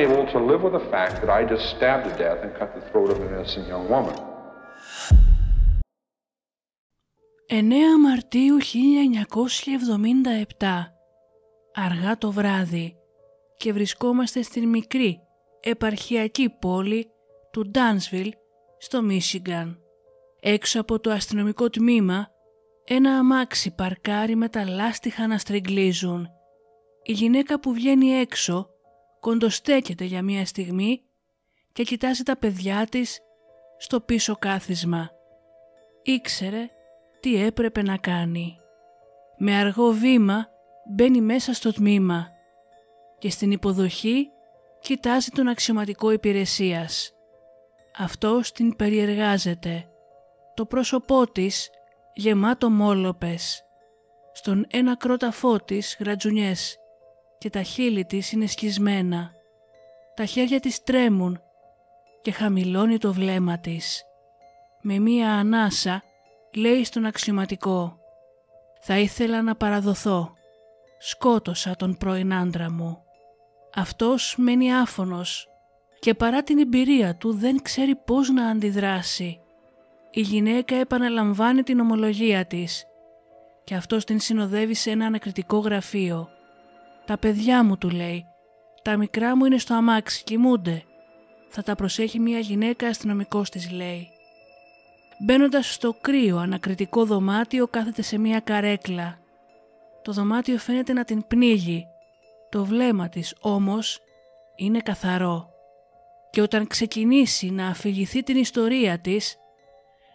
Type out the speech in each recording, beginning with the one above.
Unable to live with the fact that I just stabbed to death and cut the throat of an innocent young woman. 9 Μαρτίου 1977 Αργά το βράδυ και βρισκόμαστε στην μικρή επαρχιακή πόλη του Ντάνσβιλ στο Μίσιγκαν. Έξω από το αστυνομικό τμήμα ένα αμάξι παρκάρει με τα λάστιχα να στριγκλίζουν. Η γυναίκα που βγαίνει έξω κοντοστέκεται για μία στιγμή και κοιτάζει τα παιδιά της στο πίσω κάθισμα. Ήξερε τι έπρεπε να κάνει. Με αργό βήμα μπαίνει μέσα στο τμήμα και στην υποδοχή κοιτάζει τον αξιωματικό υπηρεσίας. Αυτός την περιεργάζεται. Το πρόσωπό της γεμάτο μόλοπες. Στον ένα κρόταφό της γρατζουνιές και τα χείλη της είναι σκισμένα. Τα χέρια της τρέμουν και χαμηλώνει το βλέμμα της. Με μία ανάσα λέει στον αξιωματικό «Θα ήθελα να παραδοθώ. Σκότωσα τον πρώην άντρα μου». Αυτός μένει άφωνος και παρά την εμπειρία του δεν ξέρει πώς να αντιδράσει. Η γυναίκα επαναλαμβάνει την ομολογία της και αυτός την συνοδεύει σε ένα ανακριτικό γραφείο. «Τα παιδιά μου» του λέει. «Τα μικρά μου είναι στο αμάξι, κοιμούνται». Θα τα προσέχει μια γυναίκα αστυνομικός της λέει. Μπαίνοντας στο κρύο ανακριτικό δωμάτιο κάθεται σε μια καρέκλα. Το δωμάτιο φαίνεται να την πνίγει. Το βλέμμα της όμως είναι καθαρό. Και όταν ξεκινήσει να αφηγηθεί την ιστορία της,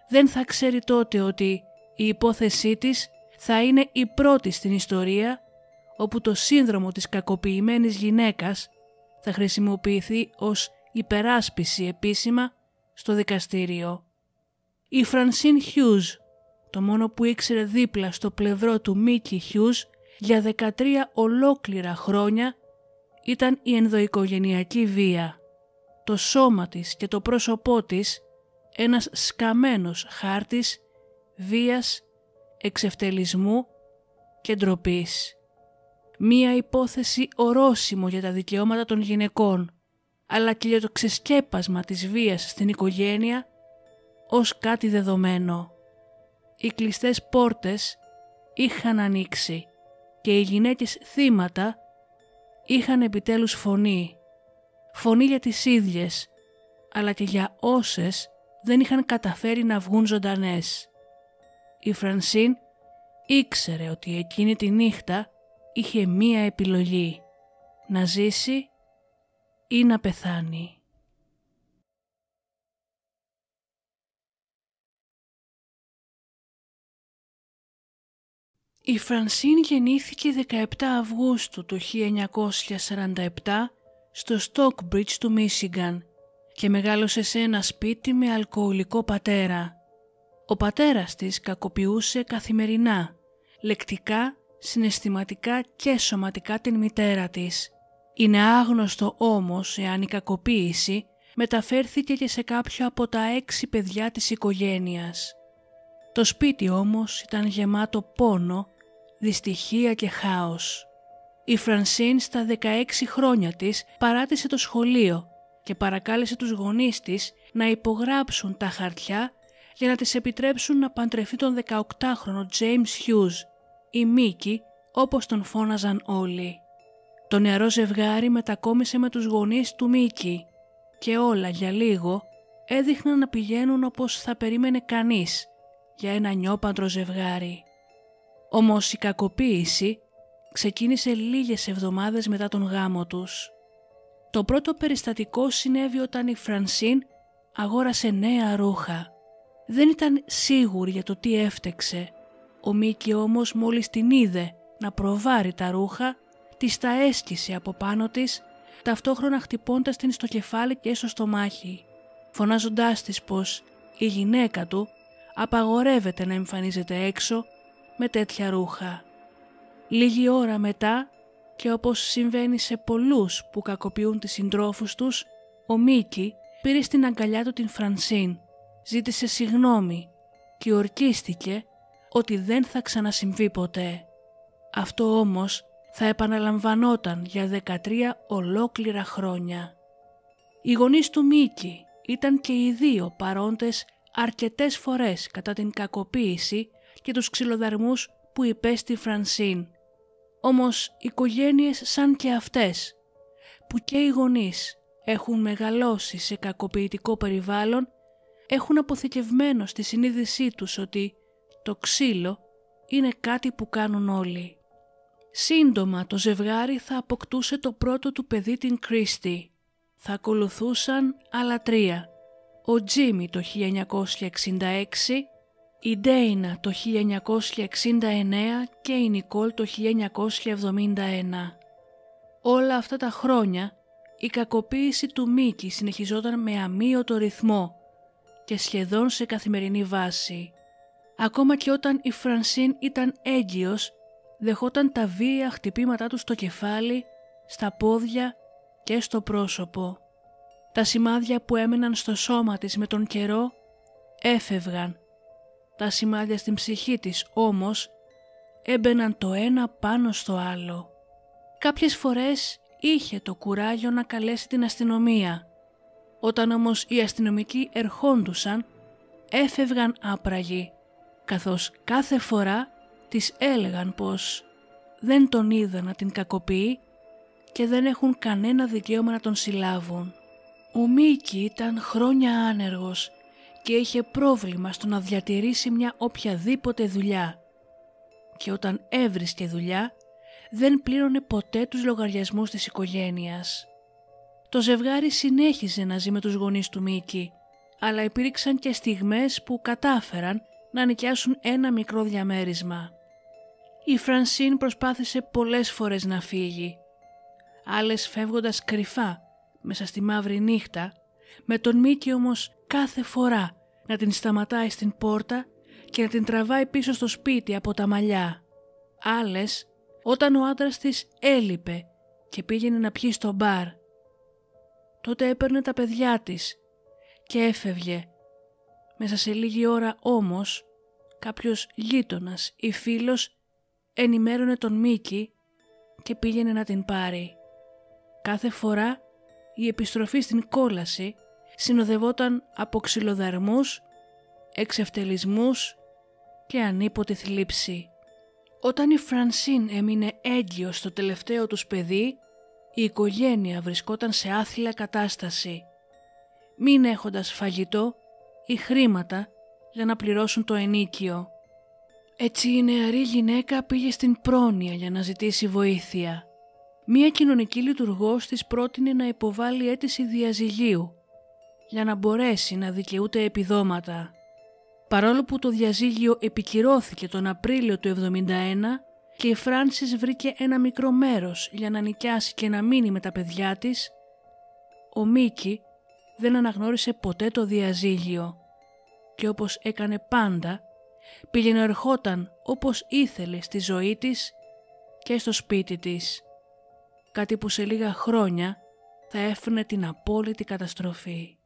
δεν θα ξέρει τότε ότι η υπόθεσή της θα είναι η πρώτη στην ιστορία όπου το σύνδρομο της κακοποιημένης γυναίκας θα χρησιμοποιηθεί ως υπεράσπιση επίσημα στο δικαστήριο. Η Φρανσίν Χιούζ, το μόνο που ήξερε δίπλα στο πλευρό του Μίκη Χιούζ για 13 ολόκληρα χρόνια ήταν η ενδοοικογενειακή βία. Το σώμα της και το πρόσωπό της ένας σκαμμένος χάρτης βίας, εξευτελισμού και ντροπής. Μία υπόθεση ορόσημο για τα δικαιώματα των γυναικών, αλλά και για το ξεσκέπασμα της βίας στην οικογένεια ως κάτι δεδομένο. Οι κλειστές πόρτες είχαν ανοίξει και οι γυναίκες θύματα είχαν επιτέλους φωνή. Φωνή για τις ίδιες, αλλά και για όσες δεν είχαν καταφέρει να βγουν ζωντανές. Η Φρανσίν ήξερε ότι εκείνη τη νύχτα είχε μία επιλογή, να ζήσει ή να πεθάνει. Η Φρανσίν γεννήθηκε 17 Αυγούστου του 1947 στο Stockbridge του Μίσιγκαν και μεγάλωσε σε ένα σπίτι με αλκοολικό πατέρα. Ο πατέρας της κακοποιούσε καθημερινά, λεκτικά, συναισθηματικά και σωματικά την μητέρα της. Είναι άγνωστο όμως εάν η κακοποίηση μεταφέρθηκε και σε κάποιο από τα έξι παιδιά της οικογένειας. Το σπίτι όμως ήταν γεμάτο πόνο, δυστυχία και χάος. Η Φρανσίν στα 16 χρόνια της παράτησε το σχολείο και παρακάλεσε τους γονείς της να υπογράψουν τα χαρτιά για να της επιτρέψουν να παντρευτεί τον 18χρονο James Hughes, η Μίκη όπως τον φώναζαν όλοι. Το νεαρό ζευγάρι μετακόμισε με τους γονείς του Μίκη και όλα για λίγο έδειχναν να πηγαίνουν όπως θα περίμενε κανείς για ένα νιόπαντρο ζευγάρι. Όμως η κακοποίηση ξεκίνησε λίγες εβδομάδες μετά τον γάμο τους. Το πρώτο περιστατικό συνέβη όταν η Φρανσίν αγόρασε νέα ρούχα. Δεν ήταν σίγουρη για το τι έφτεξε. Ο Μίκη όμως μόλις την είδε να προβάρει τα ρούχα, της τα έσκησε από πάνω της, ταυτόχρονα χτυπώντας την στο κεφάλι και στο στομάχι, φωνάζοντάς της πως η γυναίκα του απαγορεύεται να εμφανίζεται έξω με τέτοια ρούχα. Λίγη ώρα μετά και όπως συμβαίνει σε πολλούς που κακοποιούν τις συντρόφους τους, ο Μίκη πήρε στην αγκαλιά του την Φρανσίν, ζήτησε συγνώμη και ορκίστηκε ότι δεν θα ξανασυμβεί ποτέ. Αυτό όμως θα επαναλαμβανόταν για 13 ολόκληρα χρόνια. Οι γονείς του Μίκη ήταν και οι δύο παρόντες αρκετές φορές κατά την κακοποίηση και τους ξυλοδαρμούς που υπέστη Φρανσίν. Όμως οικογένειες σαν και αυτές, που και οι γονείς έχουν μεγαλώσει σε κακοποιητικό περιβάλλον, έχουν αποθηκευμένο στη συνείδησή τους ότι το ξύλο είναι κάτι που κάνουν όλοι. Σύντομα το ζευγάρι θα αποκτούσε το πρώτο του παιδί την Κρίστη. Θα ακολουθούσαν άλλα τρία. Ο Τζίμι το 1966, η Ντέινα το 1969 και η Νικόλ το 1971. Όλα αυτά τα χρόνια η κακοποίηση του Μίκη συνεχιζόταν με αμύωτο ρυθμό και σχεδόν σε καθημερινή βάση. Ακόμα και όταν η Φρανσίν ήταν έγκυος δεχόταν τα βία χτυπήματά του στο κεφάλι, στα πόδια και στο πρόσωπο. Τα σημάδια που έμεναν στο σώμα της με τον καιρό έφευγαν. Τα σημάδια στην ψυχή της όμως έμπαιναν το ένα πάνω στο άλλο. Κάποιες φορές είχε το κουράγιο να καλέσει την αστυνομία. Όταν όμως οι αστυνομικοί ερχόντουσαν έφευγαν άπραγοι καθώς κάθε φορά της έλεγαν πως δεν τον είδα να την κακοποιεί και δεν έχουν κανένα δικαίωμα να τον συλλάβουν. Ο Μίκη ήταν χρόνια άνεργος και είχε πρόβλημα στο να διατηρήσει μια οποιαδήποτε δουλειά. Και όταν έβρισκε δουλειά δεν πλήρωνε ποτέ τους λογαριασμούς της οικογένειας. Το ζευγάρι συνέχιζε να ζει με τους γονείς του Μίκη, αλλά υπήρξαν και στιγμές που κατάφεραν να νοικιάσουν ένα μικρό διαμέρισμα. Η Φρανσίν προσπάθησε πολλές φορές να φύγει. Άλλες φεύγοντας κρυφά, μέσα στη μαύρη νύχτα, με τον Μίκη όμως κάθε φορά να την σταματάει στην πόρτα και να την τραβάει πίσω στο σπίτι από τα μαλλιά. Άλλες όταν ο άντρας της έλειπε και πήγαινε να πιει στο μπαρ. Τότε έπαιρνε τα παιδιά της και έφευγε. Μέσα σε λίγη ώρα όμως κάποιος γείτονας ή φίλος ενημέρωνε τον Μίκη και πήγαινε να την πάρει. Κάθε φορά η επιστροφή στην κόλαση συνοδευόταν από ξυλοδαρμούς, εξευτελισμούς και ανίποτη θλίψη. Όταν η Φρανσίν έμεινε έγκυος στο τελευταίο τους παιδί, η οικογένεια βρισκόταν σε άθλια κατάσταση, μην έχοντας φαγητό ή χρήματα για να πληρώσουν το ενίκιο. Έτσι η νεαρή γυναίκα πήγε στην πρόνοια για να ζητήσει βοήθεια. Μία κοινωνική λειτουργός της πρότεινε να υποβάλει αίτηση διαζυγίου για να μπορέσει να δικαιούται επιδόματα. Παρόλο που το διαζύγιο επικυρώθηκε τον Απρίλιο του 1971 και η Φράνσις βρήκε ένα μικρό μέρος για να νοικιάσει και να μείνει με τα παιδιά της, ο Μίκη δεν αναγνώρισε ποτέ το διαζύγιο και όπως έκανε πάντα πήγαινε ερχόταν όπως ήθελε στη ζωή της και στο σπίτι της. Κάτι που σε λίγα χρόνια θα έφερνε την απόλυτη καταστροφή.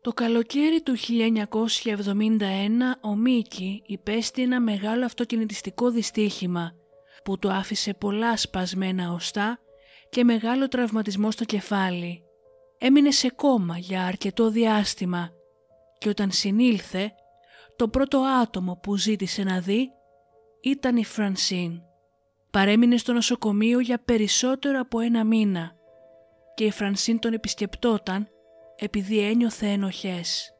Το καλοκαίρι του 1971 ο Μίκη υπέστη ένα μεγάλο αυτοκινητιστικό δυστύχημα που του άφησε πολλά σπασμένα οστά και μεγάλο τραυματισμό στο κεφάλι. Έμεινε σε κόμμα για αρκετό διάστημα και όταν συνήλθε το πρώτο άτομο που ζήτησε να δει ήταν η Φρανσίν. Παρέμεινε στο νοσοκομείο για περισσότερο από ένα μήνα και η Φρανσίν τον επισκεπτόταν επειδή ένιωθε ενοχές.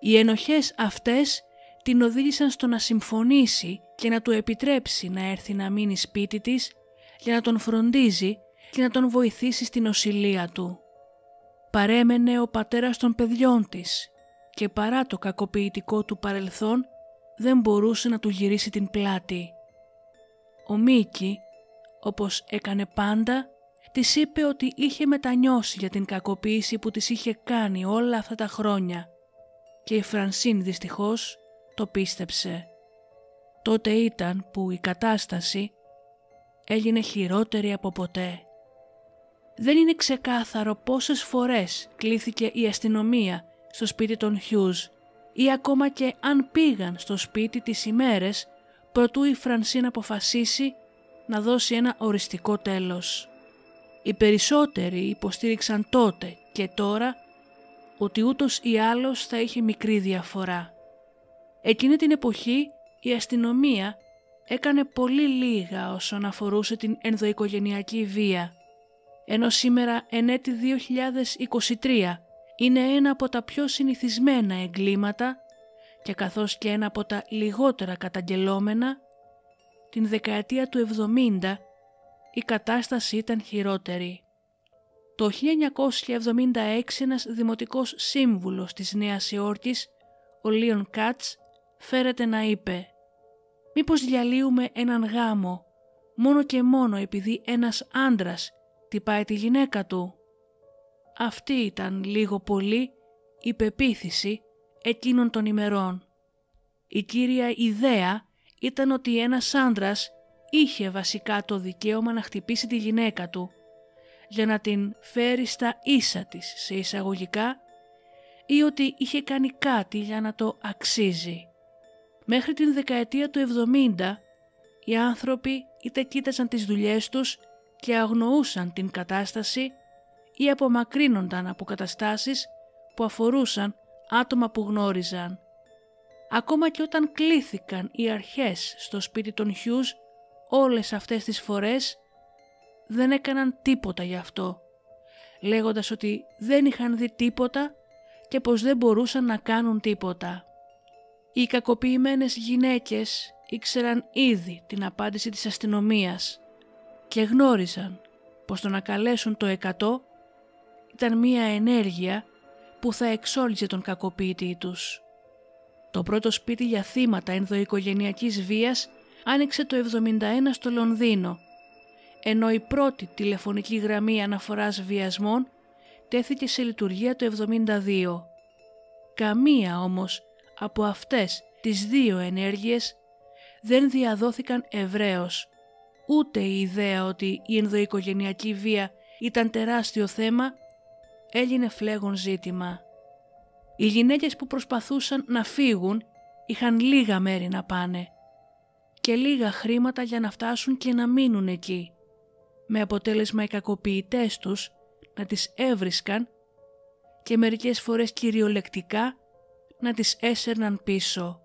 Οι ενοχές αυτές την οδήγησαν στο να συμφωνήσει και να του επιτρέψει να έρθει να μείνει σπίτι της για να τον φροντίζει και να τον βοηθήσει στην οσυλία του. Παρέμενε ο πατέρας των παιδιών της και παρά το κακοποιητικό του παρελθόν δεν μπορούσε να του γυρίσει την πλάτη. Ο Μίκη, όπως έκανε πάντα, της είπε ότι είχε μετανιώσει για την κακοποίηση που της είχε κάνει όλα αυτά τα χρόνια και η Φρανσίν δυστυχώς το πίστεψε. Τότε ήταν που η κατάσταση έγινε χειρότερη από ποτέ. Δεν είναι ξεκάθαρο πόσες φορές κλήθηκε η αστυνομία στο σπίτι των Χιούς ή ακόμα και αν πήγαν στο σπίτι τις ημέρες προτού η Φρανσίν αποφασίσει να δώσει ένα οριστικό τέλος. Οι περισσότεροι υποστήριξαν τότε και τώρα ότι ούτως ή άλλως θα είχε μικρή διαφορά. Εκείνη την εποχή η αστυνομία έκανε πολύ λίγα όσον αφορούσε την ενδοοικογενειακή βία, ενώ σήμερα εν έτη 2023 είναι ένα από τα πιο συνηθισμένα εγκλήματα και καθώς και ένα από τα λιγότερα καταγγελόμενα, την δεκαετία του 70 η κατάσταση ήταν χειρότερη. Το 1976 ένας δημοτικός σύμβουλος της Νέας Υόρκης, ο Λίον Κάτς, φέρεται να είπε «Μήπως διαλύουμε έναν γάμο μόνο και μόνο επειδή ένας άντρας τυπάει τη γυναίκα του». Αυτή ήταν λίγο πολύ η πεποίθηση εκείνων των ημερών. Η κύρια ιδέα ήταν ότι ένας άντρας είχε βασικά το δικαίωμα να χτυπήσει τη γυναίκα του για να την φέρει στα ίσα της σε εισαγωγικά ή ότι είχε κάνει κάτι για να το αξίζει. Μέχρι την δεκαετία του 70 οι άνθρωποι είτε κοίταζαν τις δουλειές τους και αγνοούσαν την κατάσταση ή απομακρύνονταν από καταστάσεις που αφορούσαν άτομα που γνώριζαν. Ακόμα και όταν κλήθηκαν οι αρχές στο σπίτι των Χιούς όλες αυτές τις φορές δεν έκαναν τίποτα γι' αυτό, λέγοντας ότι δεν είχαν δει τίποτα και πως δεν μπορούσαν να κάνουν τίποτα. Οι κακοποιημένες γυναίκες ήξεραν ήδη την απάντηση της αστυνομίας και γνώριζαν πως το να καλέσουν το 100 ήταν μία ενέργεια που θα εξόλυζε τον κακοποιητή τους. Το πρώτο σπίτι για θύματα ενδοοικογενειακής βίας άνοιξε το 71 στο Λονδίνο, ενώ η πρώτη τηλεφωνική γραμμή αναφοράς βιασμών τέθηκε σε λειτουργία το 72. Καμία όμως από αυτές τις δύο ενέργειες δεν διαδόθηκαν ευρέως, ούτε η ιδέα ότι η ενδοοικογενειακή βία ήταν τεράστιο θέμα έγινε φλέγον ζήτημα. Οι γυναίκες που προσπαθούσαν να φύγουν είχαν λίγα μέρη να πάνε και λίγα χρήματα για να φτάσουν και να μείνουν εκεί, με αποτέλεσμα οι κακοποιητές τους να τις έβρισκαν και μερικές φορές κυριολεκτικά να τις έσερναν πίσω.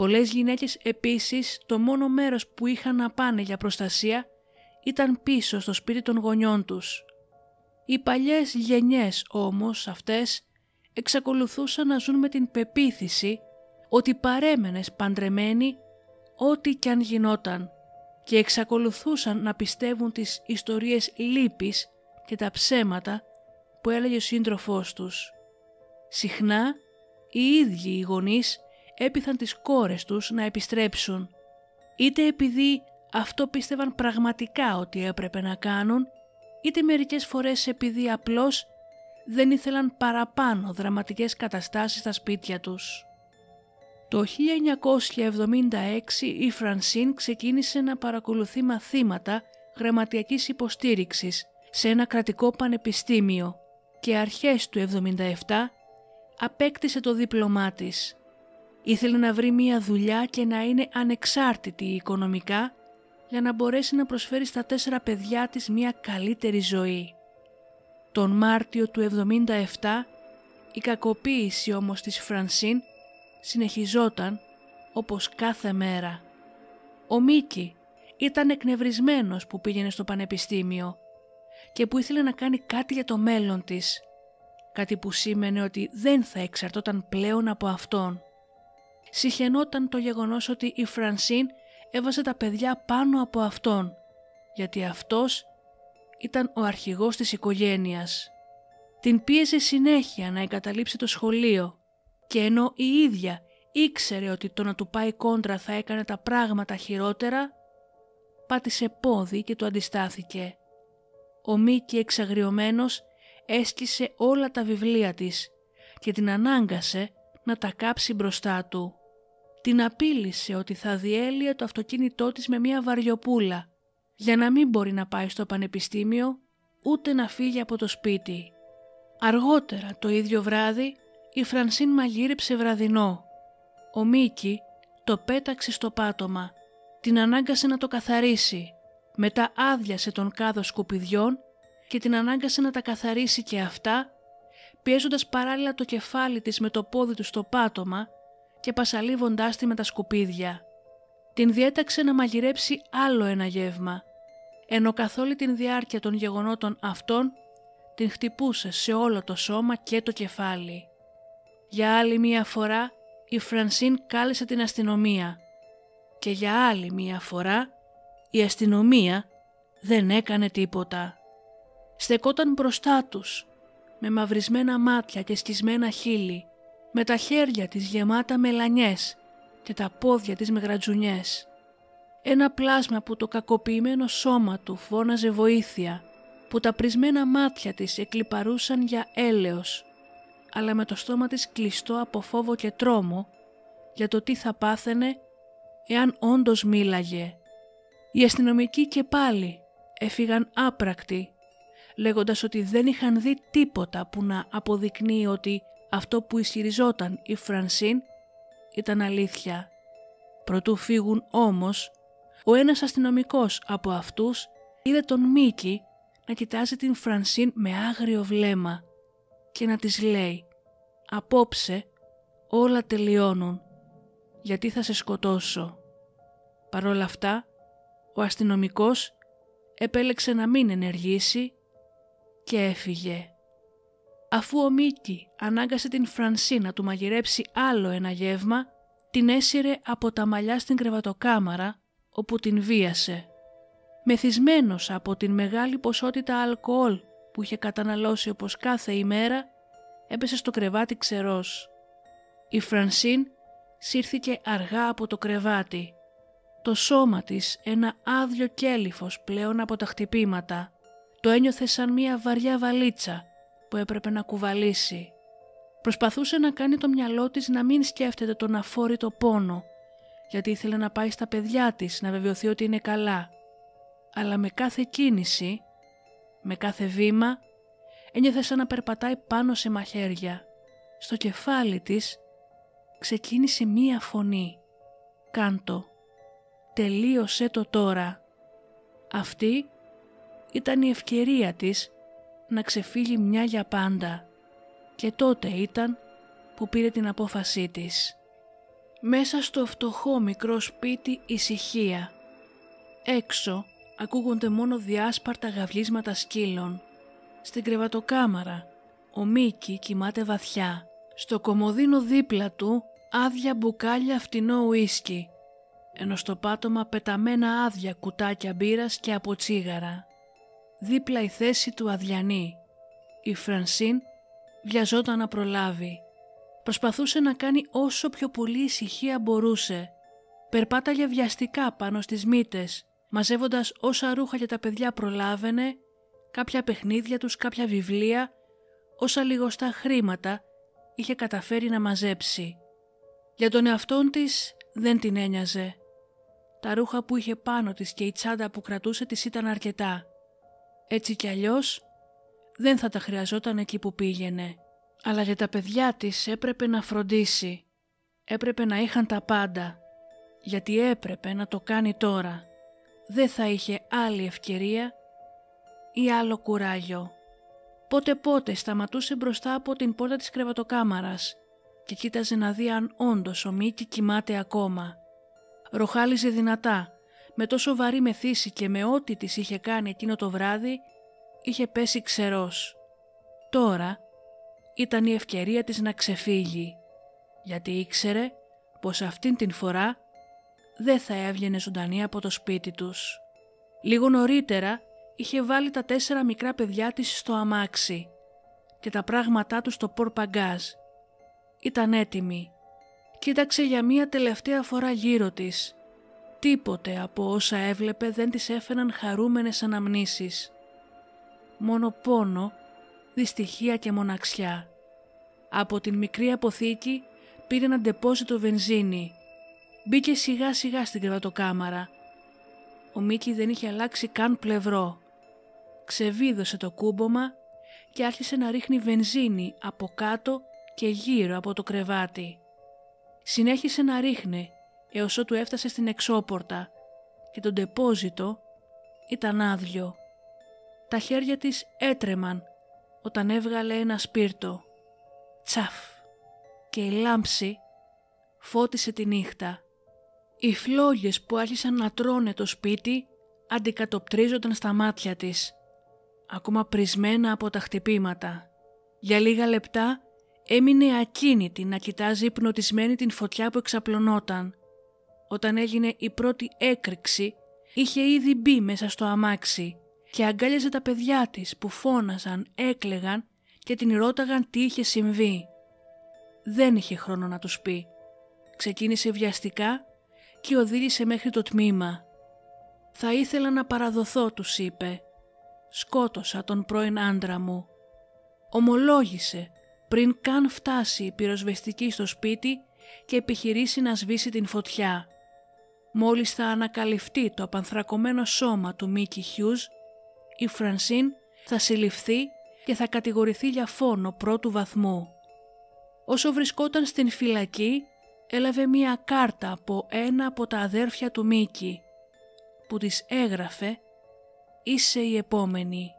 Πολλές γυναίκες επίσης το μόνο μέρος που είχαν να πάνε για προστασία ήταν πίσω στο σπίτι των γονιών τους. Οι παλιές γενιές όμως αυτές εξακολουθούσαν να ζουν με την πεποίθηση ότι παρέμενες παντρεμένοι ό,τι κι αν γινόταν και εξακολουθούσαν να πιστεύουν τις ιστορίες λύπης και τα ψέματα που έλεγε ο σύντροφός τους. Συχνά οι ίδιοι οι γονείς έπιθαν τις κόρες τους να επιστρέψουν, είτε επειδή αυτό πίστευαν πραγματικά ότι έπρεπε να κάνουν, είτε μερικές φορές επειδή απλώς δεν ήθελαν παραπάνω δραματικές καταστάσεις στα σπίτια τους. Το 1976 η Φρανσίν ξεκίνησε να παρακολουθεί μαθήματα γραμματιακής υποστήριξης σε ένα κρατικό πανεπιστήμιο και αρχές του 77 απέκτησε το δίπλωμά της. Ήθελε να βρει μία δουλειά και να είναι ανεξάρτητη οικονομικά για να μπορέσει να προσφέρει στα τέσσερα παιδιά της μία καλύτερη ζωή. Τον Μάρτιο του 77 η κακοποίηση όμως της Φρανσίν συνεχιζόταν όπως κάθε μέρα. Ο Μίκη ήταν εκνευρισμένος που πήγαινε στο πανεπιστήμιο και που ήθελε να κάνει κάτι για το μέλλον της, κάτι που σήμαινε ότι δεν θα εξαρτώταν πλέον από αυτόν. Συχαινόταν το γεγονός ότι η Φρανσίν έβαζε τα παιδιά πάνω από αυτόν, γιατί αυτός ήταν ο αρχηγός της οικογένειας. Την πίεζε συνέχεια να εγκαταλείψει το σχολείο και ενώ η ίδια ήξερε ότι το να του πάει κόντρα θα έκανε τα πράγματα χειρότερα, πάτησε πόδι και του αντιστάθηκε. Ο Μίκη εξαγριωμένος έσκησε όλα τα βιβλία της και την ανάγκασε να τα κάψει μπροστά του. Την απείλησε ότι θα διέλυε το αυτοκίνητό της με μια βαριοπούλα για να μην μπορεί να πάει στο πανεπιστήμιο ούτε να φύγει από το σπίτι. Αργότερα το ίδιο βράδυ η Φρανσίν μαγείρεψε βραδινό. Ο Μίκη το πέταξε στο πάτωμα, την ανάγκασε να το καθαρίσει, μετά άδειασε τον κάδο σκουπιδιών και την ανάγκασε να τα καθαρίσει και αυτά, πιέζοντας παράλληλα το κεφάλι της με το πόδι του στο πάτωμα και πασαλίβοντάς τη με τα σκουπίδια. Την διέταξε να μαγειρέψει άλλο ένα γεύμα, ενώ καθ' όλη την διάρκεια των γεγονότων αυτών την χτυπούσε σε όλο το σώμα και το κεφάλι. Για άλλη μία φορά η Φρανσίν κάλεσε την αστυνομία και για άλλη μία φορά η αστυνομία δεν έκανε τίποτα. Στεκόταν μπροστά τους με μαυρισμένα μάτια και σκισμένα χείλη με τα χέρια της γεμάτα μελανιές και τα πόδια της με γρατζουνιές. Ένα πλάσμα που το κακοποιημένο σώμα του φώναζε βοήθεια, που τα πρισμένα μάτια της εκλυπαρούσαν για έλεος, αλλά με το στόμα της κλειστό από φόβο και τρόμο για το τι θα πάθαινε εάν όντως μίλαγε. Οι αστυνομικοί και πάλι έφυγαν άπρακτοι, λέγοντας ότι δεν είχαν δει τίποτα που να αποδεικνύει ότι αυτό που ισχυριζόταν η Φρανσίν ήταν αλήθεια. Προτού φύγουν όμως, ο ένας αστυνομικός από αυτούς είδε τον Μίκη να κοιτάζει την Φρανσίν με άγριο βλέμμα και να της λέει «Απόψε όλα τελειώνουν, γιατί θα σε σκοτώσω». Παρ' όλα αυτά, ο αστυνομικός επέλεξε να μην ενεργήσει και έφυγε. Αφού ο Μίκη ανάγκασε την Φρανσί να του μαγειρέψει άλλο ένα γεύμα, την έσυρε από τα μαλλιά στην κρεβατοκάμαρα όπου την βίασε. Μεθυσμένος από την μεγάλη ποσότητα αλκοόλ που είχε καταναλώσει όπως κάθε ημέρα, έπεσε στο κρεβάτι ξερός. Η Φρανσίν σύρθηκε αργά από το κρεβάτι. Το σώμα της ένα άδειο κέλυφος πλέον από τα χτυπήματα. Το ένιωθε σαν μια βαριά βαλίτσα που έπρεπε να κουβαλήσει. Προσπαθούσε να κάνει το μυαλό της να μην σκέφτεται τον αφόρητο πόνο, γιατί ήθελε να πάει στα παιδιά της να βεβαιωθεί ότι είναι καλά. Αλλά με κάθε κίνηση, με κάθε βήμα, ένιωθε σαν να περπατάει πάνω σε μαχαίρια. Στο κεφάλι της ξεκίνησε μία φωνή. «Κάντο, τελείωσέ το τώρα». Αυτή ήταν η ευκαιρία της να ξεφύγει μια για πάντα και τότε ήταν που πήρε την απόφασή της. Μέσα στο φτωχό μικρό σπίτι ησυχία. Έξω ακούγονται μόνο διάσπαρτα γαυλίσματα σκύλων. Στην κρεβατοκάμαρα ο Μίκη κοιμάται βαθιά. Στο κομοδίνο δίπλα του άδεια μπουκάλια φτηνό ουίσκι, ενώ στο πάτωμα πεταμένα άδεια κουτάκια μπύρας και από τσίγαρα δίπλα η θέση του αδιανή. Η Φρανσίν βιαζόταν να προλάβει. Προσπαθούσε να κάνει όσο πιο πολύ ησυχία μπορούσε. Περπάταγε βιαστικά πάνω στις μύτες, μαζεύοντας όσα ρούχα για τα παιδιά προλάβαινε, κάποια παιχνίδια τους, κάποια βιβλία, όσα λιγοστά χρήματα είχε καταφέρει να μαζέψει. Για τον εαυτόν της δεν την ένοιαζε. Τα ρούχα που είχε πάνω της και η τσάντα που κρατούσε της ήταν αρκετά. Έτσι κι αλλιώς δεν θα τα χρειαζόταν εκεί που πήγαινε. Αλλά για τα παιδιά της έπρεπε να φροντίσει. Έπρεπε να είχαν τα πάντα. Γιατί έπρεπε να το κάνει τώρα. Δεν θα είχε άλλη ευκαιρία ή άλλο κουράγιο. Πότε πότε σταματούσε μπροστά από την πόρτα της κρεβατοκάμαρας και κοίταζε να δει αν όντως ο Μίκη κοιμάται ακόμα. Ροχάλιζε δυνατά, με τόσο βαρύ μεθύση και με ό,τι της είχε κάνει εκείνο το βράδυ, είχε πέσει ξερός. Τώρα ήταν η ευκαιρία της να ξεφύγει, γιατί ήξερε πως αυτήν την φορά δεν θα έβγαινε ζωντανή από το σπίτι τους. Λίγο νωρίτερα είχε βάλει τα τέσσερα μικρά παιδιά της στο αμάξι και τα πράγματά τους στο πορπαγκάζ. Ήταν έτοιμη. Κοίταξε για μία τελευταία φορά γύρω της. Τίποτε από όσα έβλεπε δεν της έφεραν χαρούμενες αναμνήσεις. Μόνο πόνο, δυστυχία και μοναξιά. Από την μικρή αποθήκη πήρε ένα ντεπόζιτο βενζίνη. Μπήκε σιγά σιγά στην κρεβατοκάμαρα. Ο Μίκη δεν είχε αλλάξει καν πλευρό ξεβίδωσε το κούμπομα και άρχισε να ρίχνει βενζίνη από κάτω και γύρω από το κρεβάτι. Συνέχισε να ρίχνει έως ότου έφτασε στην εξώπορτα και το ντεπόζιτο ήταν άδειο. Τα χέρια της έτρεμαν όταν έβγαλε ένα σπίρτο. Τσαφ και η λάμψη φώτισε τη νύχτα. Οι φλόγες που άρχισαν να τρώνε το σπίτι αντικατοπτρίζονταν στα μάτια της ακόμα πρισμένα από τα χτυπήματα. Για λίγα λεπτά έμεινε ακίνητη να κοιτάζει υπνοτισμένη την φωτιά που εξαπλωνόταν. Όταν έγινε η πρώτη έκρηξη είχε ήδη μπει μέσα στο αμάξι και αγκάλιαζε τα παιδιά της που φώναζαν, έκλεγαν και την ρώταγαν τι είχε συμβεί. Δεν είχε χρόνο να τους πει. Ξεκίνησε βιαστικά και οδήγησε μέχρι το τμήμα. «Θα ήθελα να παραδοθώ», τους είπε σκότωσα τον πρώην άντρα μου. Ομολόγησε πριν καν φτάσει η πυροσβεστική στο σπίτι και επιχειρήσει να σβήσει την φωτιά. Μόλις θα ανακαλυφθεί το απανθρακωμένο σώμα του Μίκη Χιούς, η Φρανσίν θα συλληφθεί και θα κατηγορηθεί για φόνο πρώτου βαθμού. Όσο βρισκόταν στην φυλακή, έλαβε μία κάρτα από ένα από τα αδέρφια του Μίκη, που της έγραφε είσαι η επόμενη.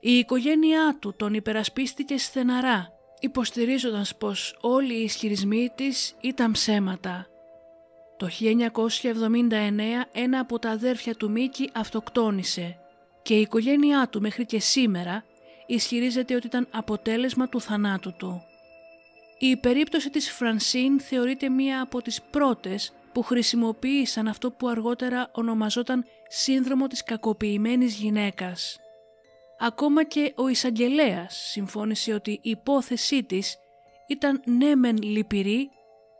Η οικογένειά του τον υπερασπίστηκε στεναρά, υποστηρίζοντας πως όλοι οι ισχυρισμοί της ήταν ψέματα. Το 1979 ένα από τα αδέρφια του Μίκη αυτοκτόνησε και η οικογένειά του μέχρι και σήμερα ισχυρίζεται ότι ήταν αποτέλεσμα του θανάτου του. Η περίπτωση της Φρανσίν θεωρείται μία από τις πρώτες που χρησιμοποίησαν αυτό που αργότερα ονομαζόταν σύνδρομο της κακοποιημένης γυναίκας. Ακόμα και ο εισαγγελέας συμφώνησε ότι η υπόθεσή της ήταν ναι μεν λυπηρή,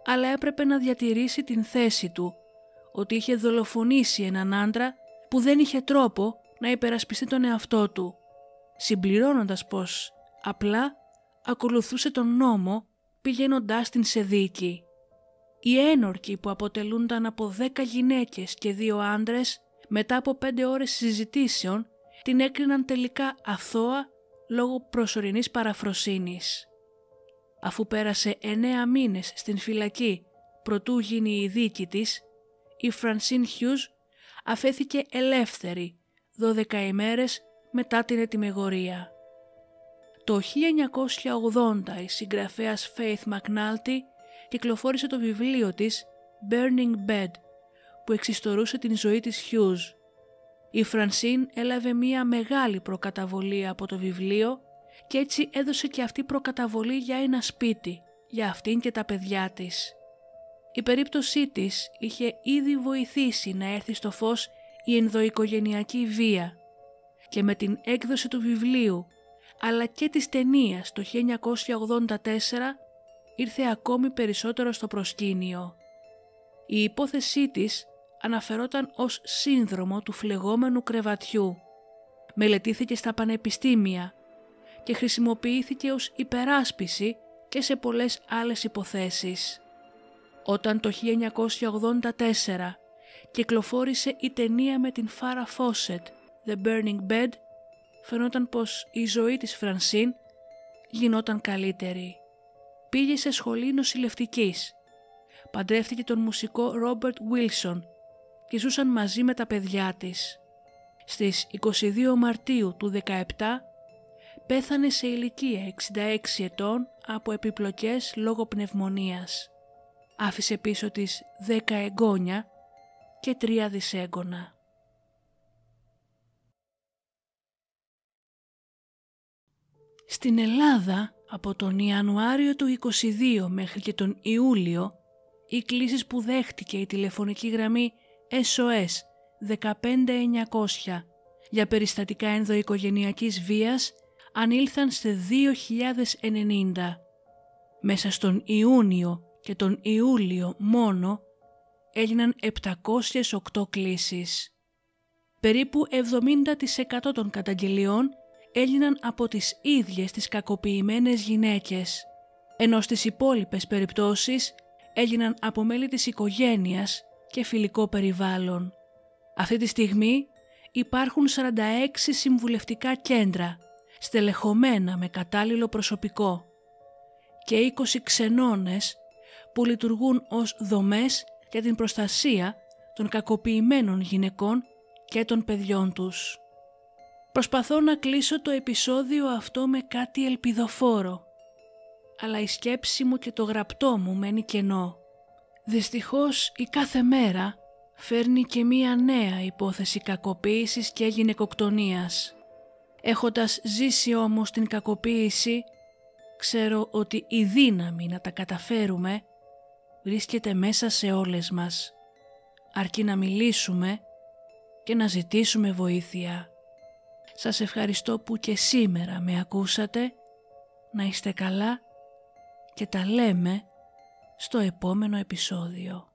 αλλά έπρεπε να διατηρήσει την θέση του, ότι είχε δολοφονήσει έναν άντρα που δεν είχε τρόπο να υπερασπιστεί τον εαυτό του, συμπληρώνοντας πως απλά ακολουθούσε τον νόμο πηγαίνοντάς την σε δίκη. Οι ένορκοι που αποτελούνταν από δέκα γυναίκες και δύο άντρες μετά από πέντε ώρες συζητήσεων την έκριναν τελικά αθώα λόγω προσωρινής παραφροσύνης. Αφού πέρασε εννέα μήνες στην φυλακή προτού γίνει η δίκη της, η Φρανσίν Χιούς αφέθηκε ελεύθερη 12 ημέρες μετά την ετοιμεγορία. Το 1980 η συγγραφέας Faith McNulty κυκλοφόρησε το βιβλίο της Burning Bed που εξιστορούσε την ζωή της Hughes. Η Φρανσίν έλαβε μία μεγάλη προκαταβολή από το βιβλίο και έτσι έδωσε και αυτή προκαταβολή για ένα σπίτι, για αυτήν και τα παιδιά της. Η περίπτωσή της είχε ήδη βοηθήσει να έρθει στο φως η ενδοοικογενειακή βία και με την έκδοση του βιβλίου αλλά και της ταινίας το 1984 ήρθε ακόμη περισσότερο στο προσκήνιο. Η υπόθεσή της αναφερόταν ως σύνδρομο του φλεγόμενου κρεβατιού. Μελετήθηκε στα πανεπιστήμια και χρησιμοποιήθηκε ως υπεράσπιση και σε πολλές άλλες υποθέσεις. Όταν το 1984 κυκλοφόρησε η ταινία με την Φάρα Φόσετ The Burning Bed φαινόταν πως η ζωή της Φρανσίν γινόταν καλύτερη. Πήγε σε σχολή νοσηλευτικής. Παντρεύτηκε τον μουσικό Ρόμπερτ Βίλσον και ζούσαν μαζί με τα παιδιά της. Στις 22 Μαρτίου του 17 πέθανε σε ηλικία 66 ετών από επιπλοκές λόγω πνευμονίας. Άφησε πίσω της 10 εγγόνια και 3 δισέγγωνα. Στην Ελλάδα από τον Ιανουάριο του 22 μέχρι και τον Ιούλιο οι κλήσεις που δέχτηκε η τηλεφωνική γραμμή SOS 15900 για περιστατικά ενδοοικογενειακής βίας ανήλθαν σε 2090. Μέσα στον Ιούνιο και τον Ιούλιο μόνο έγιναν 708 κλήσεις. Περίπου 70% των καταγγελιών έγιναν από τις ίδιες τις κακοποιημένες γυναίκες, ενώ στις υπόλοιπες περιπτώσεις έγιναν από μέλη της οικογένειας και φιλικό περιβάλλον. Αυτή τη στιγμή υπάρχουν 46 συμβουλευτικά κέντρα, στελεχωμένα με κατάλληλο προσωπικό και 20 ξενώνες που λειτουργούν ως δομές για την προστασία των κακοποιημένων γυναικών και των παιδιών τους. Προσπαθώ να κλείσω το επεισόδιο αυτό με κάτι ελπιδοφόρο, αλλά η σκέψη μου και το γραπτό μου μένει κενό. Δυστυχώς η κάθε μέρα φέρνει και μία νέα υπόθεση κακοποίησης και γυναικοκτονίας. Έχοντας ζήσει όμως την κακοποίηση, ξέρω ότι η δύναμη να τα καταφέρουμε βρίσκεται μέσα σε όλες μας. Αρκεί να μιλήσουμε και να ζητήσουμε βοήθεια. Σας ευχαριστώ που και σήμερα με ακούσατε. Να είστε καλά και τα λέμε στο επόμενο επεισόδιο.